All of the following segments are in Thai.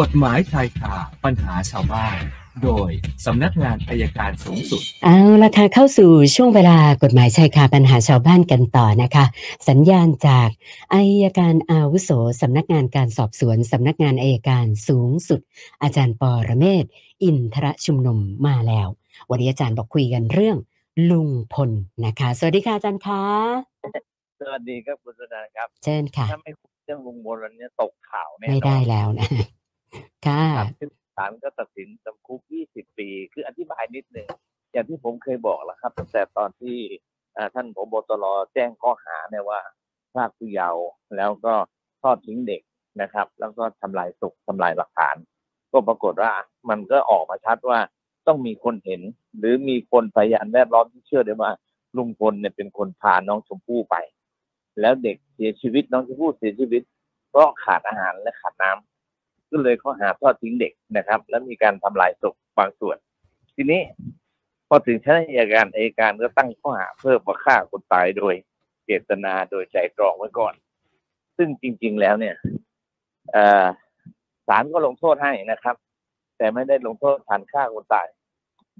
กฎหมายชายคาปัญหาชาวบ้าน โดยสำนักงานอายการสูงสุด เอาละค่ะเข้าสู่ช่วงเวลากฎหมายชายคาปัญหาชาวบ้านกันต่อนะคะ สัญญาณจากอายการอาวุโสสำนักงานการสอบสวนสำนักงานอายการสูงสุด อาจารย์ปอระเมศอินทรชุมนุมมาแล้ว วันนี้อาจารย์บอกคุยกันเรื่องลุงพลนะคะ สวัสดีค่ะอาจารย์คะสวัสดีครับคุณสุนันท์ครับ เชิญค่ะถ้าไม่พูดเรื่องลุงพลวันนี้ตกข่าวแน่นอนไม่ได้แล้วนะ ค่ะครับซึ่งศาลก็ตัดสินจำคุก 20 ปี คืออธิบายนิดหนึ่ง อย่างที่ผมเคยบอกแล้วครับ ตั้งแต่ตอนที่อ่าท่านผบตรแจ้งข้อหาเนี่ยว่าพรากผู้เยาว์แล้วก็ทอดทิ้งเด็กนะครับ แล้วก็ทำลายศพทำลายหลักฐาน ก็ปรากฏว่ามันก็ออกมาชัดว่าต้องมีคนเห็น หรือมีคนพยานแวดล้อมที่เชื่อได้ว่าลุงพลเนี่ยเป็นคนพาน้องชมพู่ไป แล้วเด็กเสียชีวิตน้องชมพู่เสียชีวิตเพราะขาดอาหารและขาดน้ำ ก็เลยข้อหาทอดทิ้งเด็กนะครับ แล้วมีการทำลายศพบางส่วน ทีนี้พอถึงชั้นอัยการอัยการก็ตั้งข้อหาเพิ่มว่าฆ่าคนตายโดยเจตนาโดยใจตรองไว้ก่อน ซึ่งจริง ๆแล้วเนี่ยศาลก็ลงโทษให้นะครับ แต่ไม่ได้ลงโทษฐานฆ่าคนตาย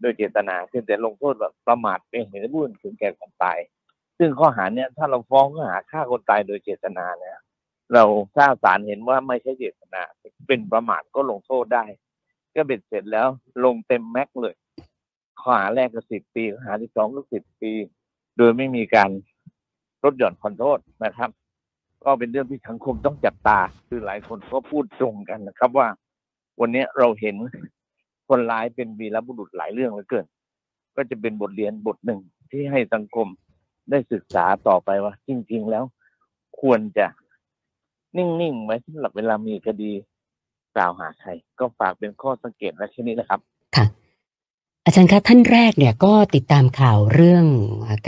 โดยเจตนาเพียงแต่ลงโทษแบบประมาทเป็นเหตุให้ผู้อื่นถึงแก่ความตาย ซึ่งข้อหาเนี่ยถ้าเราฟ้องข้อหาฆ่าคนตายโดยเจตนาเนี่ย เราถ้าศาลเห็นว่าไม่ใช่เจตนา เป็นประมาทก็ลงโทษได้ ก็เบ็ดเสร็จแล้วลงเต็มแม็กซ์เลย ข้อหาแรกก็สิบปีข้อหาที่สองก็สิบปี โดยไม่มีการลดหย่อนผ่อนโทษนะครับ ก็เป็นเรื่องที่สังคมต้องจับตา คือหลายคนก็พูดตรงกันนะครับว่า วันนี้เราเห็นคนร้ายเป็นวีรบุรุษหลายเรื่องเหลือเกิน ก็จะเป็นบทเรียนบทหนึ่งที่ให้สังคมได้ศึกษาต่อไปว่า จริง ๆ แล้วควรจะนิ่งๆไว้สำหรับเวลามีคดี กล่าวหาใครก็ฝากเป็นข้อสังเกตไว้แค่นี้นะครับค่ะอาจารย์คะท่านแรกเนี่ยก็ติดตามข่าวเรื่อง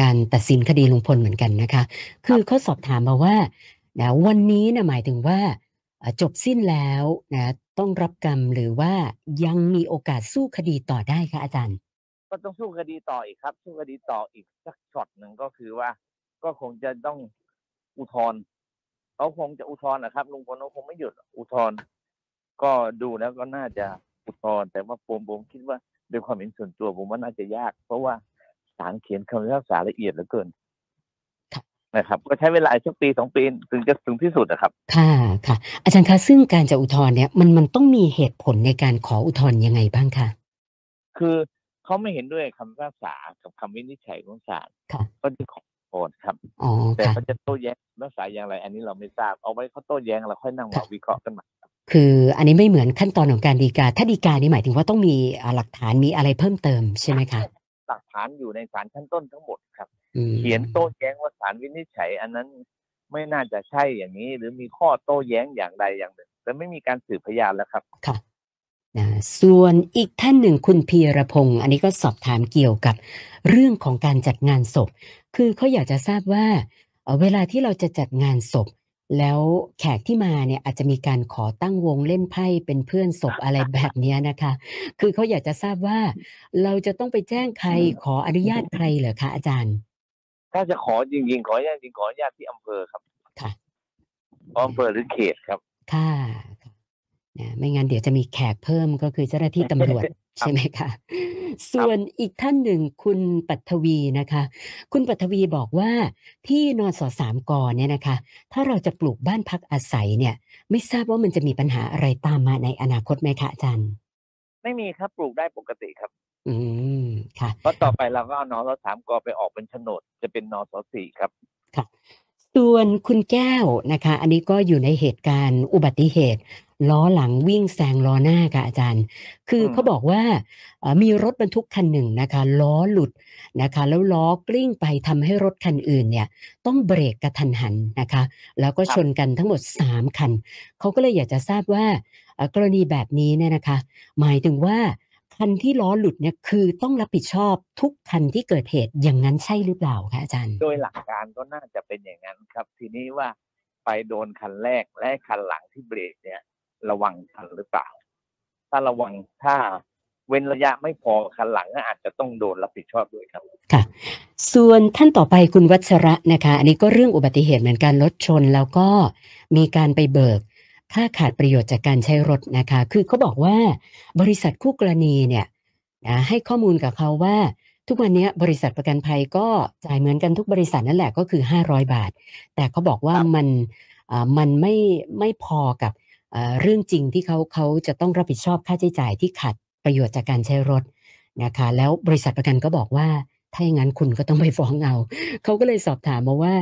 การตัดสินคดีลุงพลเหมือนกันนะคะ คือเขาสอบถามมาว่านะวันนี้นะหมายถึงว่าเอ่อจบสิ้นแล้วนะต้องรับกรรมหรือว่ายังมีโอกาสสู้คดีต่อได้คะอาจารย์ ก็ต้องสู้คดีต่ออีกครับ สู้คดีต่ออีกสักช็อตหนึ่งก็คือว่า ก็คงจะต้องอุทธรณ์เขาคงจะอุทธรณ์นะครับลุงพลเขาคงไม่หยุดอุทธรณ์ ก็ดูแล้วก็น่าจะอุทธรณ์แต่ว่าผมผมคิดว่าโดยความเห็นส่วนตัวผมว่าน่าจะยาก เพราะว่าศาลเขียนคำพิพากษาละเอียดเหลือเกินครับนะครับ ก็ใช้เวลาอีกสักปีสองปีถึงจะถึงที่สุดนะครับ ค่ะค่ะ อาจารย์คะซึ่งการจะอุทธรณ์เนี่ยมันมันต้องมีเหตุผลในการขออุทธรณ์ยังไงบ้างคะคือเขาไม่เห็นด้วยคำพิพากษากับคำวินิจฉัยของศาลค่ะก็จะขอโทษครับอ๋อแต่ค่ะเขาจะโต้แย้งพิพากษาอย่างไร อันนี้เราไม่ทราบ เอาไว้เขาโต้แย้งเราค่อยนั่งมาวิเคราะห์กันใหม่ คืออันนี้ไม่เหมือนขั้นตอนของการดีกา ถ้าดีกานี่หมายถึงว่าต้องมีอ่าหลักฐานมีอะไรเพิ่มเติมใช่ไหมคะหลักฐานอยู่ในศาลชั้นต้นทั้งหมดครับอืมเขียนโต้แย้งว่าศาลวินิจฉัย อันนั้นไม่น่าจะใช่อย่างนี้ หรือมีข้อโต้แย้งอย่างใดอย่างหนึ่งแต่ไม่มีการสืบพยานแล้วครับค่ะนะส่วนอีกท่านหนึ่งคุณพีรพงศ์อันนี้ก็สอบถามเกี่ยวกับเรื่องของการจัดงานศพ คือเขาอยากจะทราบว่าเอ่อเวลาที่เราจะจัดงานศพ แล้วแขกที่มาเนี่ยอาจจะมีการขอตั้งวงเล่นไพ่เป็นเพื่อนศพอะไรแบบเนี้ยนะคะ คือเขาอยากจะทราบว่าเราจะต้องไปแจ้งใครขออนุญาตใครเหรอคะอาจารย์ ถ้าจะขอจริงๆ ขออนุญาตจริงๆขออนุญาตที่อำเภอครับ ค่ะอำเภอหรือเขตครับ ค่ะค่ะ นะไม่งั้นเดี๋ยวจะมีแขกเพิ่มก็คือเจ้าหน้าที่ตำรวจใช่ไหมคะส่วนอีกท่านหนึ่งคุณปัทวีนะคะ คุณปัทวีบอกว่าที่นสสามกเนี่ยนะคะ ถ้าเราจะปลูกบ้านพักอาศัยเนี่ย ไม่ทราบว่ามันจะมีปัญหาอะไรตามมาในอนาคตไหมคะอาจารย์ ไม่มีครับปลูกได้ปกติครับ อืมค่ะเพราะต่อไปเราก็เอานสสามกไปออกเป็นโฉนด จะเป็นนสสี่ครับค่ะส่วนคุณแก้วนะคะ อันนี้ก็อยู่ในเหตุการณ์อุบัติเหตุ ล้อหลังวิ่งแซงล้อหน้าค่ะอาจารย์ คืออืมเขาบอกว่าเอ่อมีรถบรรทุกคันหนึ่งนะคะ ล้อหลุดนะคะ แล้วล้อกลิ้งไปทำให้รถคันอื่นเนี่ยต้องเบรกกระทันหันนะคะ แล้วก็ชนกันทั้งหมด 3 คัน เขาก็เลยอยากจะทราบว่าเอ่อกรณีแบบนี้เนี่ยนะคะ หมายถึงว่าคันที่ล้อหลุดเนี่ยคือต้องรับผิดชอบทุกคันที่เกิดเหตุอย่างนั้นใช่หรือเปล่าคะอาจารย์ โดยหลักการก็น่าจะเป็นอย่างนั้นครับ ทีนี้ว่าไปโดนคันแรกและคันหลังที่เบรกเนี่ย ระวังทันหรือเปล่า ถ้าระวังถ้าเว้นระยะไม่พอคันหลังก็อาจจะต้องโดนรับผิดชอบด้วยครับค่ะ ส่วนท่านต่อไปคุณวัชระนะคะ อันนี้ก็เรื่องอุบัติเหตุเหมือนกันรถชน แล้วก็มีการไปเบิก ค่าขาดประโยชน์จากการใช้รถนะคะ คือเขาบอกว่าบริษัทคู่กรณีเนี่ยนะให้ข้อมูลกับเขาว่า ทุกวันนี้บริษัทประกันภัยก็จ่ายเหมือนกันทุกบริษัทนั่นแหละก็คือ 500 บาท แต่เขาบอกว่ามันมันไม่ไม่พอกับ เรื่องจริงที่เขาเขาจะต้องรับผิดชอบค่าใช้จ่ายที่ขาดประโยชน์จากการใช้รถนะคะ แล้วบริษัทประกันก็บอกว่า ถ้าอย่างนั้นคุณก็ต้องไปฟ้องเอาเขาก็เลยสอบถามมาว่า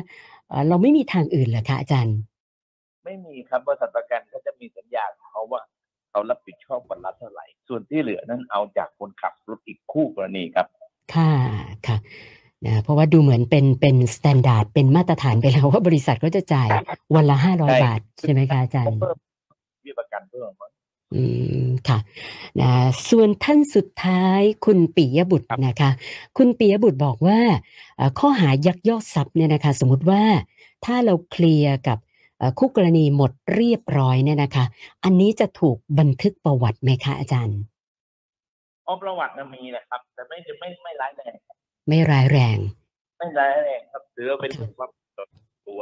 เอ่อเราไม่มีทางอื่นเหรอคะอาจารย์ ไม่มีครับบริษัทประกันเขาจะมีสัญญาของเขาว่าเขารับผิดชอบวันละเท่าไหร่ ส่วนที่เหลือนั้นเอาจากคนขับรถอีกคู่กรณีครับ ค่ะค่ะนะเพราะว่าดูเหมือนเป็นเป็น standard เป็นมาตรฐานไปแล้วว่าบริษัทก็จะจ่ายวันละห้าร้อยใช่บาท ใช่ไหมคะอาจารเขาย์เพิ่มเเขาเพิ่มเบี้ยประกันเพิ่มมั้งอืมค่ะนะส่วนท่านสุดท้ายคุณปิยบุตรครับนะคะ คุณปิยบุตรบอกว่าเอ่อข้อหายักยอกทรัพย์เนี่ยนะคะ สมมติว่าถ้าเราเคลียร์กับเอ่อคู่กรณีหมดเรียบร้อยเนี่ยนะคะ อันนี้จะถูกบันทึกประวัติไหมคะอาจารย์อ๋อประวัตินะมีนะครับ แต่ไม่ไม่ไม่ร้ายแรงไม่ร้ายแรง ไม่ร้ายแรงครับถือว่าเป็นเรื่องความส่วนตัว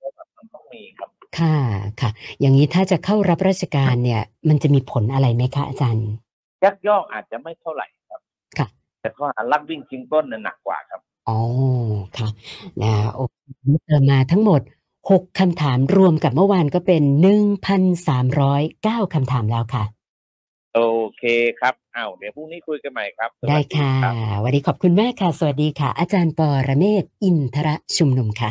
ประวัติมันต้องมีครับ ค่ะค่ะ อย่างนี้ถ้าจะเข้ารับราชการเนี่ย มันจะมีผลอะไรไหมคะอาจารย์ยักยอกอาจจะไม่เท่าไหร่ครับ ค่ะ แต่ข้อหาลักวิ่งชิงปล้นน่ะหนักกว่าครับอ๋อค่ะนะโอเคเติมมาทั้งหมด6คำถามรวมกับเมื่อวานก็เป็น1,309คำถามแล้วค่ะ โอเคครับอ้าวเดี๋ยวพรุ่งนี้คุยกันใหม่ครับสวัสได้ค่ะรับวันนี้ขอบคุณมากค่ะ สวัสดีค่ะ อาจารย์ปอระเมศวร์อินทระชุมนุมค่ะ